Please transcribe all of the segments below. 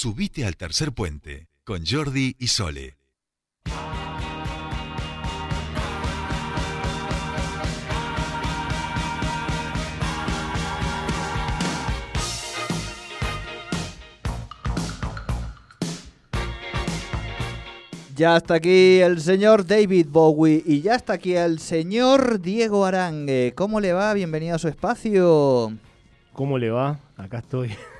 Subite al tercer puente con Jordi y Sole. Ya está aquí el señor David Bowie y ya está aquí el señor Diego Arangue. ¿Cómo le va? Bienvenido a su espacio. ¿Cómo le va? Acá estoy.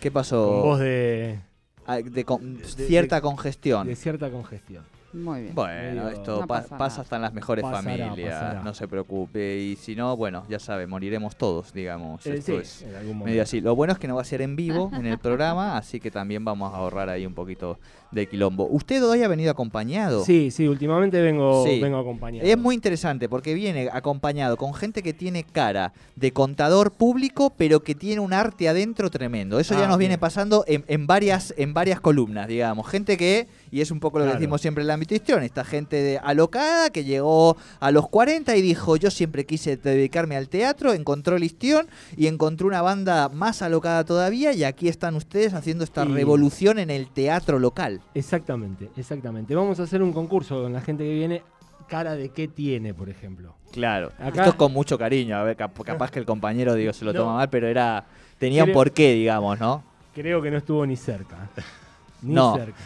¿Qué pasó? Con voz de, Ah, de con- de- cierta de- congestión. de cierta congestión. Muy bien. Bueno, esto No pa- pasa hasta en las mejores Pasará, familias, pasará. no se preocupe. Y si no, bueno, ya sabe, moriremos todos, digamos. Eh, Esto sí, es en algún medio momento. así. Lo bueno es que no va a ser en vivo en el programa, así que también vamos a ahorrar ahí un poquito de quilombo. ¿Usted hoy ha venido acompañado? Sí, sí, últimamente vengo, Sí. vengo acompañado. Es muy interesante porque viene acompañado con gente que tiene cara de contador público, pero que tiene un arte adentro tremendo. Eso ya Ah, nos viene pasando en, en varias, en varias columnas, digamos. Gente que, y es un poco lo que decimos siempre en el ámbito histrión, esta gente de alocada que llegó a los 40 y dijo, yo siempre quise dedicarme al teatro, encontró el histrión y encontró una banda más alocada todavía y aquí están ustedes haciendo esta Y- revolución en el teatro local. Exactamente, exactamente. Vamos a hacer un concurso con la gente que viene. Cara de qué tiene, por ejemplo. Claro. Acá- Esto es con mucho cariño. A ver, cap- capaz que el compañero digo, se lo No. toma mal, pero era. Tenía un porqué, digamos, ¿no? Creo que no estuvo ni cerca. Ni No. cerca.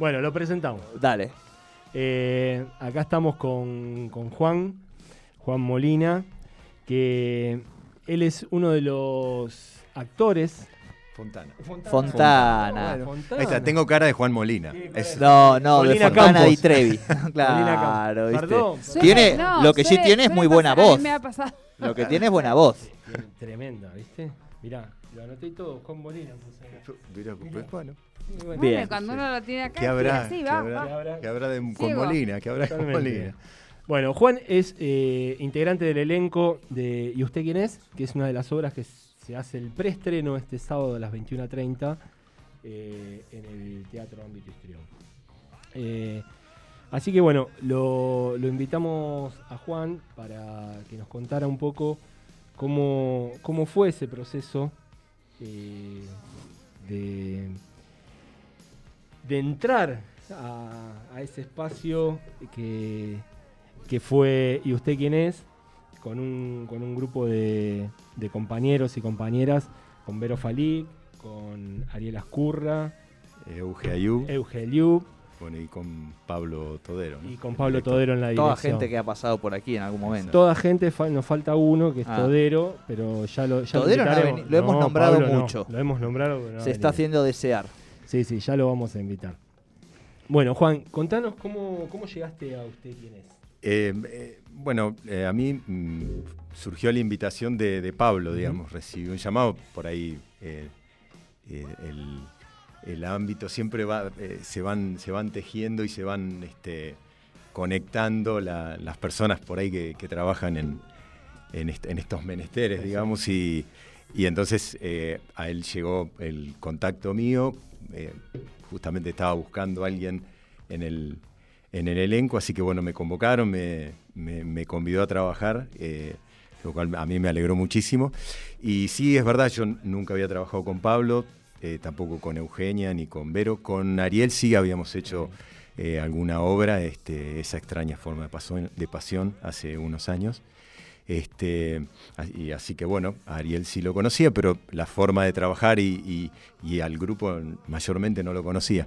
Bueno, lo presentamos. Dale. Eh, acá estamos con, con Juan, Juan Molina, que él es uno de los actores. Fontana. Fontana. Bueno, Ahí está, tengo cara de Juan Molina. Sí, Es- No, no, de Molina Fontana Campos. di Trevi. Molina claro. ¿viste? Perdón, Tiene- no, lo que sí tiene es muy buena voz. me ha pasado. Lo que tiene es buena voz. Tremenda, ¿viste? Mirá, lo anoté todo, Juan Molina. puse. Mira, pues, bueno. Bien. Cuando uno lo tiene acá, ¿qué habrá? sí, ¿Qué va, habrá? va. ¿Qué habrá? ¿Qué habrá de con Sigo. Molina? ¿Qué habrá con. Molina? Bueno, Juan es eh, integrante del elenco de ¿Y usted quién es? Que es una de las obras que se hace el preestreno este sábado a las 21.30 eh, en el Teatro Ámbito Histrión. Eh, así que bueno, lo, lo invitamos a Juan para que nos contara un poco cómo, cómo fue ese proceso eh, de, de entrar a, a ese espacio que, que fue ¿Y usted quién es? Con un, con un grupo de, de compañeros y compañeras, con Vero Falí, con Ariel Ascurra, Euge Ayub, Eugeliu bueno, y con Pablo Todero. ¿no? y con Pablo Director. Todero en la Toda dirección. gente que ha pasado por aquí en algún momento. Toda gente, fa- nos falta uno que es Ah. Todero, pero ya lo, ya Todero no invitaremos. veni- lo hemos nombrado Pablo no, mucho. lo hemos nombrado, pero no Se está haciendo desear. Sí, sí, ya lo vamos a invitar. Bueno, Juan, contanos cómo, cómo llegaste a usted quién es. Eh, eh, bueno, eh, a mí mm, surgió la invitación de, de Pablo, digamos, recibí un llamado por ahí. eh, eh, el, el ámbito siempre va, eh, se, van, se van tejiendo y se van este, conectando la- las personas por ahí que, que trabajan en, en, est- en estos menesteres, digamos, y, y entonces eh, a él llegó el contacto mío, eh, justamente estaba buscando a alguien en el, en el elenco, así que bueno, me convocaron, me, me- me convidó a trabajar, eh, lo cual a mí me alegró muchísimo. Y sí, es verdad, yo nunca había trabajado con Pablo, eh, tampoco con Eugenia ni con Vero, con Ariel sí habíamos hecho eh, alguna obra, este, esa extraña forma de, pasión- de pasión, hace unos años. Este, y así que bueno, a Ariel sí lo conocía, pero la forma de trabajar y, y- y al grupo mayormente no lo conocía.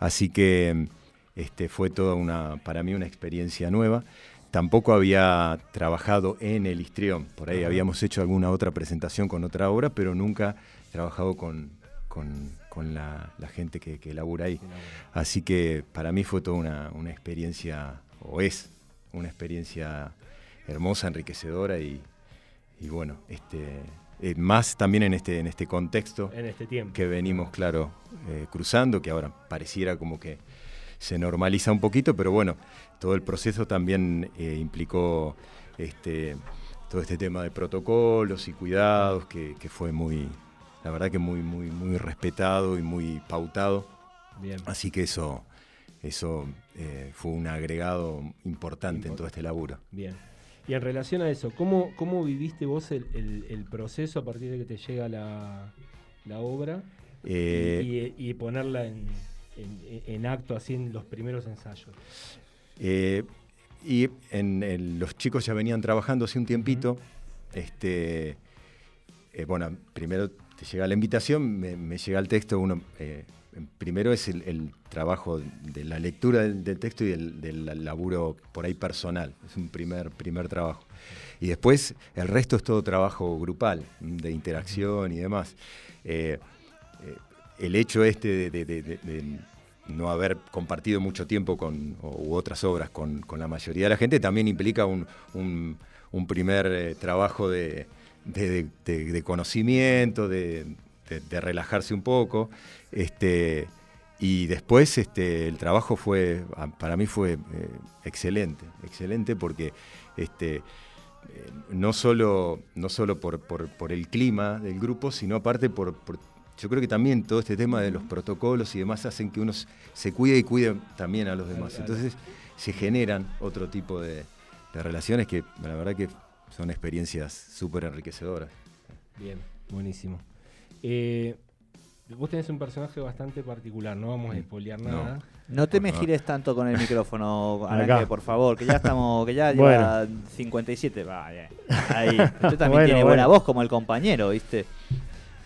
Así que este, fue toda una, para mí una experiencia nueva. Tampoco había trabajado en el histrión, por ahí habíamos hecho alguna otra presentación con otra obra, pero nunca trabajado con, con- con la, la gente que, que labura ahí. Así que para mí fue toda una, una experiencia, o es una experiencia hermosa, enriquecedora y, y bueno, este, eh, más también en este, en este contexto En este tiempo. que venimos, claro, eh, cruzando, que ahora pareciera como que se normaliza un poquito, pero bueno, todo el proceso también eh, implicó este, todo este tema de protocolos y cuidados, que, que fue muy, la verdad que muy, muy, muy respetado y muy pautado. Bien. Así que eso, eso eh, fue un agregado importante en todo este laburo. Bien. Y en relación a eso, ¿cómo, cómo viviste vos el, el- el proceso a partir de que te llega la, la obra? Eh, y, y ponerla en, en- en acto así en los primeros ensayos? Eh, y en el- los chicos ya venían trabajando hace un tiempito. este, bueno, primero te llega la invitación, me, llega el texto. Uno, eh, primero es el, trabajo de la lectura del, texto y del, laburo por ahí personal. Es un primer, primer trabajo. Y después el resto es todo trabajo grupal, de interacción y demás. Eh, eh, el hecho este de, no haber compartido mucho tiempo con, u otras obras con, con la mayoría de la gente también implica un, un- primer trabajo de, de- de- de conocimiento, de, relajarse un poco. Este, y después este, el trabajo fue, para mí fue eh, excelente, excelente porque este, eh, no solo, no solo por, por- por el clima del grupo, sino aparte por, por- yo creo que también todo este tema de los protocolos y demás hacen que uno se cuide y cuide también a los demás. Entonces se generan otro tipo de, de relaciones que la verdad que son experiencias súper enriquecedoras. Bien, buenísimo. Eh, vos tenés un personaje bastante particular, no vamos a spoilear No. nada. No te Por me favor. gires tanto con el micrófono. Aranque, por favor, que ya estamos, que ya Bueno. lleva 57. Va, bien. Ahí. Usted también Bueno, tiene bueno. buena voz como el compañero, ¿viste?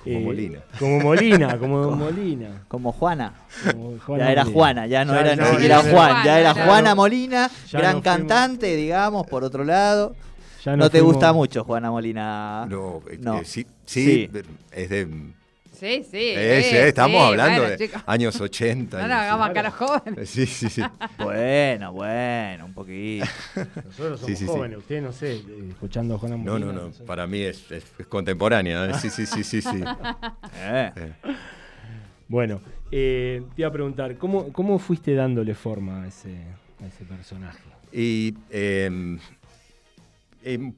Como Eh, Molina. Como Molina, como Molina. Como Juana. como Juana ya era Molina. Juana, ya no Ya era no, ni siquiera. Juan, ya era Juana, Juana ya no. Molina, Ya gran cantante, digamos, por otro lado. Ya No te fuimos- gusta mucho Juana Molina. No, eh, No. eh, sí, Sí. sí, es de... Sí, sí. eh, eh, estamos sí, hablando bueno, de chicos. años 80. No así. hagamos cara joven. Sí, sí, sí. Bueno, bueno, un poquito. Nosotros somos Sí, sí, sí. jóvenes, ustedes no sé, eh, escuchando a Juana No, Molina. no, no. sé. Para mí es, es- es contemporánea. ¿eh? Sí, sí, sí, sí, sí. Eh. Eh, Bueno, eh, te iba a preguntar, ¿cómo, ¿cómo fuiste dándole forma a ese, a ese personaje? Y eh, eh, un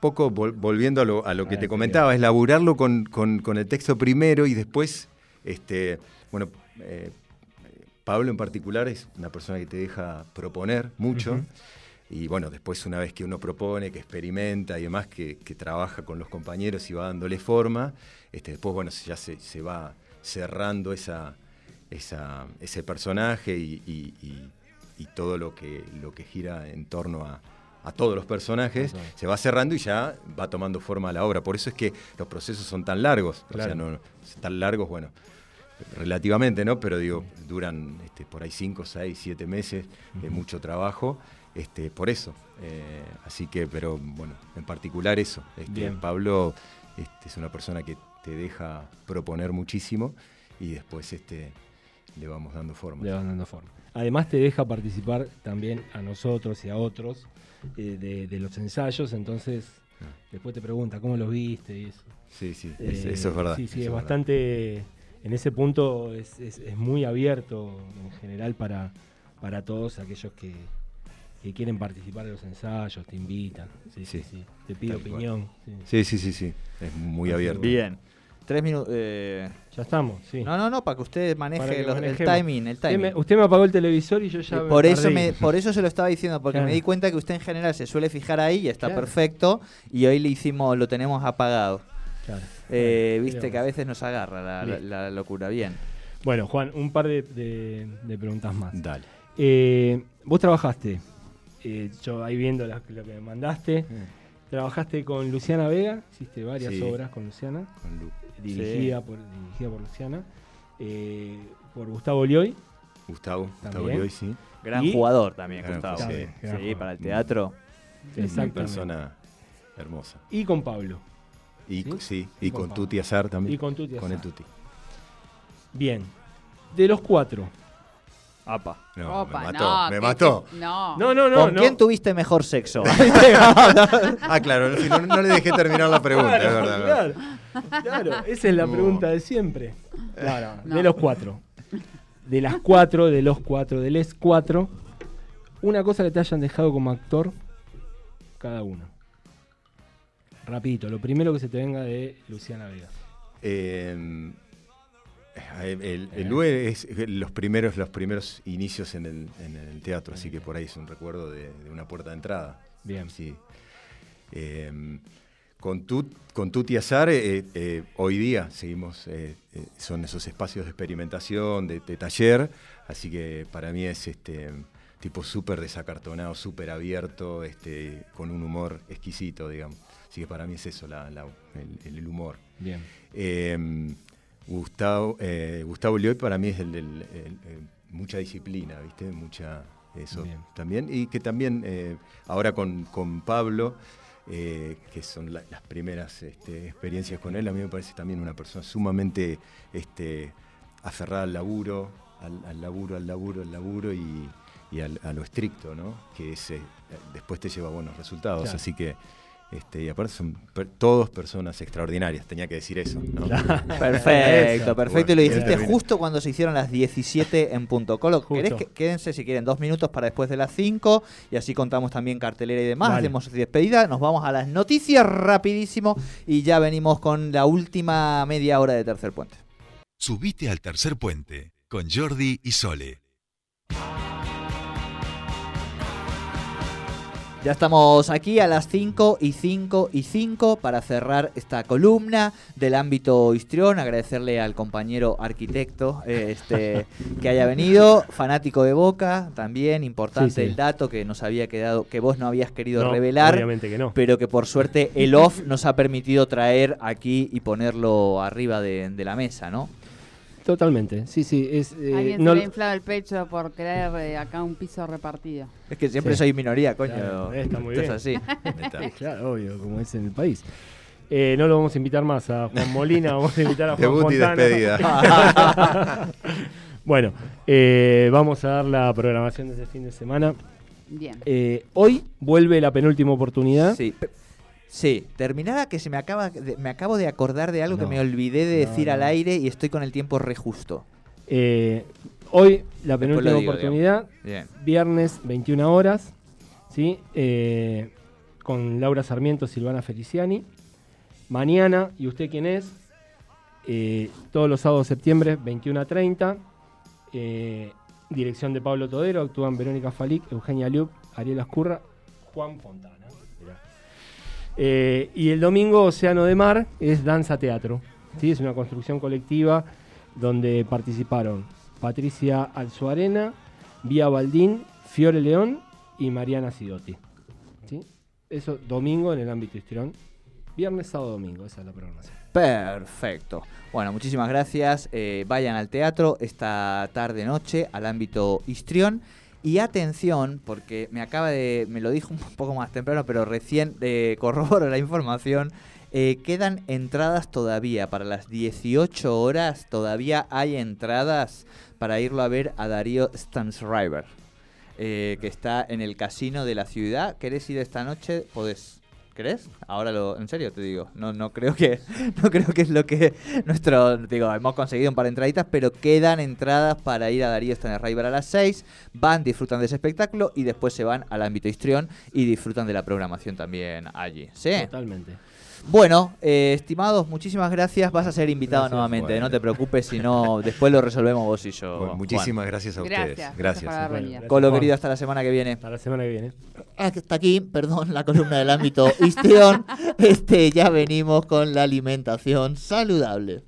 poco vol- volviendo a lo, a lo que Ah, te comentaba, es laburarlo con, con- con el texto primero y después, este, bueno, eh, Pablo en particular es una persona que te deja proponer mucho. Ujú. Y bueno, después una vez que uno propone, que experimenta y demás, que, que trabaja con los compañeros y va dándole forma, este, después bueno, ya se, se va cerrando esa, esa- ese personaje y, y- y- y todo lo que, lo que gira en torno a, a todos los personajes, se va cerrando y ya va tomando forma la obra. Por eso es que los procesos son tan largos. O sea, no, tan largos, bueno, relativamente, ¿no? Pero digo, duran este, por ahí 5, 6, 7 meses de mucho trabajo, este, por eso. Eh, así que, pero bueno, en particular eso. Este, Bien. Pablo este, es una persona que te deja proponer muchísimo y después este, le vamos dando forma. Le van dando forma. Además te deja participar también a nosotros y a otros eh, de, de los ensayos, entonces Ah. después te pregunta cómo los viste y eso. Sí, sí, es- Eh, eso es verdad. Sí, sí, eso es bastante, en ese punto es, es- es muy abierto en general para, para todos aquellos que, que quieren participar de los ensayos, te invitan, sí, sí, Sí, sí, te tal cual. opinión. sí. Sí, sí, sí, sí. Es muy Así abierto. Bien. Tres minutos. eh, Ya estamos, sí. No, no, no, para que usted maneje Para que los- el timing, el Usted timing. me, usted me apagó el televisor y yo ya Y me por eso me, por eso se lo estaba diciendo, porque Claro. me di cuenta que usted en general se suele fijar ahí y está Claro. perfecto, y hoy le hicimos, lo tenemos apagado. Claro. Eh, Bueno, Viste que a veces nos agarra la, la- Bien. la locura. Bien. Bueno, Juan, un par de, de- de preguntas más. Dale. Eh, vos trabajaste, eh, yo ahí viendo la- lo que me mandaste, trabajaste con Luciana Vega, hiciste varias Sí. obras con Luciana, Con Lu. Dirigida, por, dirigida por Luciana, eh, por Gustavo Lioy, Gustavo, Gustavo. Lioy, sí. Gran Y- jugador también, Gran Gustavo. Sí, sí. Gran sí, jugador. para el teatro. Una exactamente, persona hermosa. y con Pablo, Y ¿Sí? Y y con con. Tuti Azar también. y con Tuti Con el Azar. Tuti. Bien, de los cuatro, Apa. No, Opa, me mató, no, me mató. no. no, no, no, ¿Con no. quién tuviste mejor sexo? Ah, claro, si no, no le dejé terminar la pregunta, es Claro, verdad. es verdad. claro, claro, esa es la pregunta de siempre. Claro, No. de los cuatro. De las cuatro, de los cuatro, de les cuatro, una cosa que te hayan dejado como actor cada uno. Rapidito, lo primero que se te venga de Luciana Vega. Eh, el, el, el Lue es los primeros, los primeros inicios en el, en el teatro, así que por ahí es un recuerdo de, de una puerta de entrada. Bien. Sí. Eh, con, Tut, con Tuti Azar, eh, eh, hoy día seguimos, eh, eh, son esos espacios de experimentación, de, de taller, así que para mí es este tipo súper desacartonado, súper abierto, este, con un humor exquisito, digamos. Así que para mí es eso, la- la- el, el humor. Bien. Eh, Gustavo, eh, Gustavo Lloyd para mí es el, el- el- mucha disciplina, ¿viste? Mucha eso Bien. también. Y que también eh, ahora con, con Pablo, eh, que son la- las primeras este, experiencias con él, a mí me parece también una persona sumamente este, aferrada al laburo, al, al laburo, al laburo, al laburo y, y al- a lo estricto, ¿no? Que ese, después te lleva buenos resultados. Claro. Así que, este, y aparte son per- todos personas extraordinarias, tenía que decir eso, ¿no? Perfecto, perfecto. Y lo dijiste justo cuando se hicieron las 17 en punto. Colo. ¿querés que, quédense si quieren dos minutos para después de las 5 y así contamos también cartelera y demás. Vale. Hacemos despedida. Nos vamos a las noticias rapidísimo y ya venimos con la última media hora de Tercer Puente. Subite al tercer puente con Jordi y Sole. Ya estamos aquí a las 5 y 5 y 5 para cerrar esta columna del ámbito histrión. Agradecerle al compañero arquitecto eh, este, que haya venido, fanático de Boca también, importante Sí, sí. el dato que nos había quedado, que vos no habías querido No, revelar, Obviamente que no. pero que por suerte el off nos ha permitido traer aquí y ponerlo arriba de, de la mesa, ¿no? Totalmente. Sí, sí. Es, eh, Alguien no- se le ha inflado el pecho por querer eh, acá un piso repartido. Es que siempre Sí. soy minoría, coño. Claro, está muy Esto es bien. así. Está. Claro, obvio, como es en el país. Eh, no lo vamos a invitar más a Juan Molina, vamos a invitar a Juan Debut y Fontana. despedida. Bueno, eh, vamos a dar la programación de ese fin de semana. Bien. Eh, hoy vuelve la penúltima oportunidad. Sí. Sí, terminaba que se me acaba de- me acabo de acordar de algo que me olvidé de No, decir no. al aire y estoy con el tiempo re justo. Eh, hoy la penúltima digo, oportunidad, Bien. viernes 21 horas, ¿sí? Eh, con Laura Sarmiento, Silvana Feliciani. Mañana, ¿y usted quién es? Eh, todos los sábados de septiembre, 21 a 30. Eh, dirección de Pablo Todero, actúan Verónica Falic, Eugenia Liup, Ariel Ascurra, Juan Fontana. Eh, y el domingo, Océano de Mar, es danza teatro. ¿sí? Es una construcción colectiva donde participaron Patricia Alzuarena, Vía Baldín, Fiore León y Mariana Sidotti. ¿sí? Eso domingo en el ámbito histrión. Viernes, sábado, domingo, esa es la programación. Perfecto. Bueno, muchísimas gracias. Eh, vayan al teatro esta tarde noche al ámbito histrión. Y atención, porque me acaba de, me lo dijo un poco más temprano, pero recién eh, corroboro la información. eh, quedan entradas todavía para las 18 horas. Todavía hay entradas para irlo a ver a Darío Stansriver, eh, que está en el casino de la ciudad. ¿Querés ir esta noche? Podés. ¿Crees? Ahora lo, en serio te digo, no, no creo que, no creo que es lo que nuestro, digo, hemos conseguido un par de entraditas, pero quedan entradas para ir a Darío River a las 6, van, disfrutan de ese espectáculo y después se van al ámbito histrión y disfrutan de la programación también allí. ¿Sí? Totalmente. Bueno, eh, estimados, muchísimas gracias. Vas a ser invitado Gracias. nuevamente, Bueno. no te preocupes, si no, después lo resolvemos vos y yo. Bueno, Juan. muchísimas gracias a Gracias, ustedes. gracias Gracias. haber Bueno, gracias, Colo querido, hasta la semana que viene. Hasta la semana que viene. Hasta aquí, perdón, la columna del ámbito histrión. Este, ya venimos con la alimentación saludable.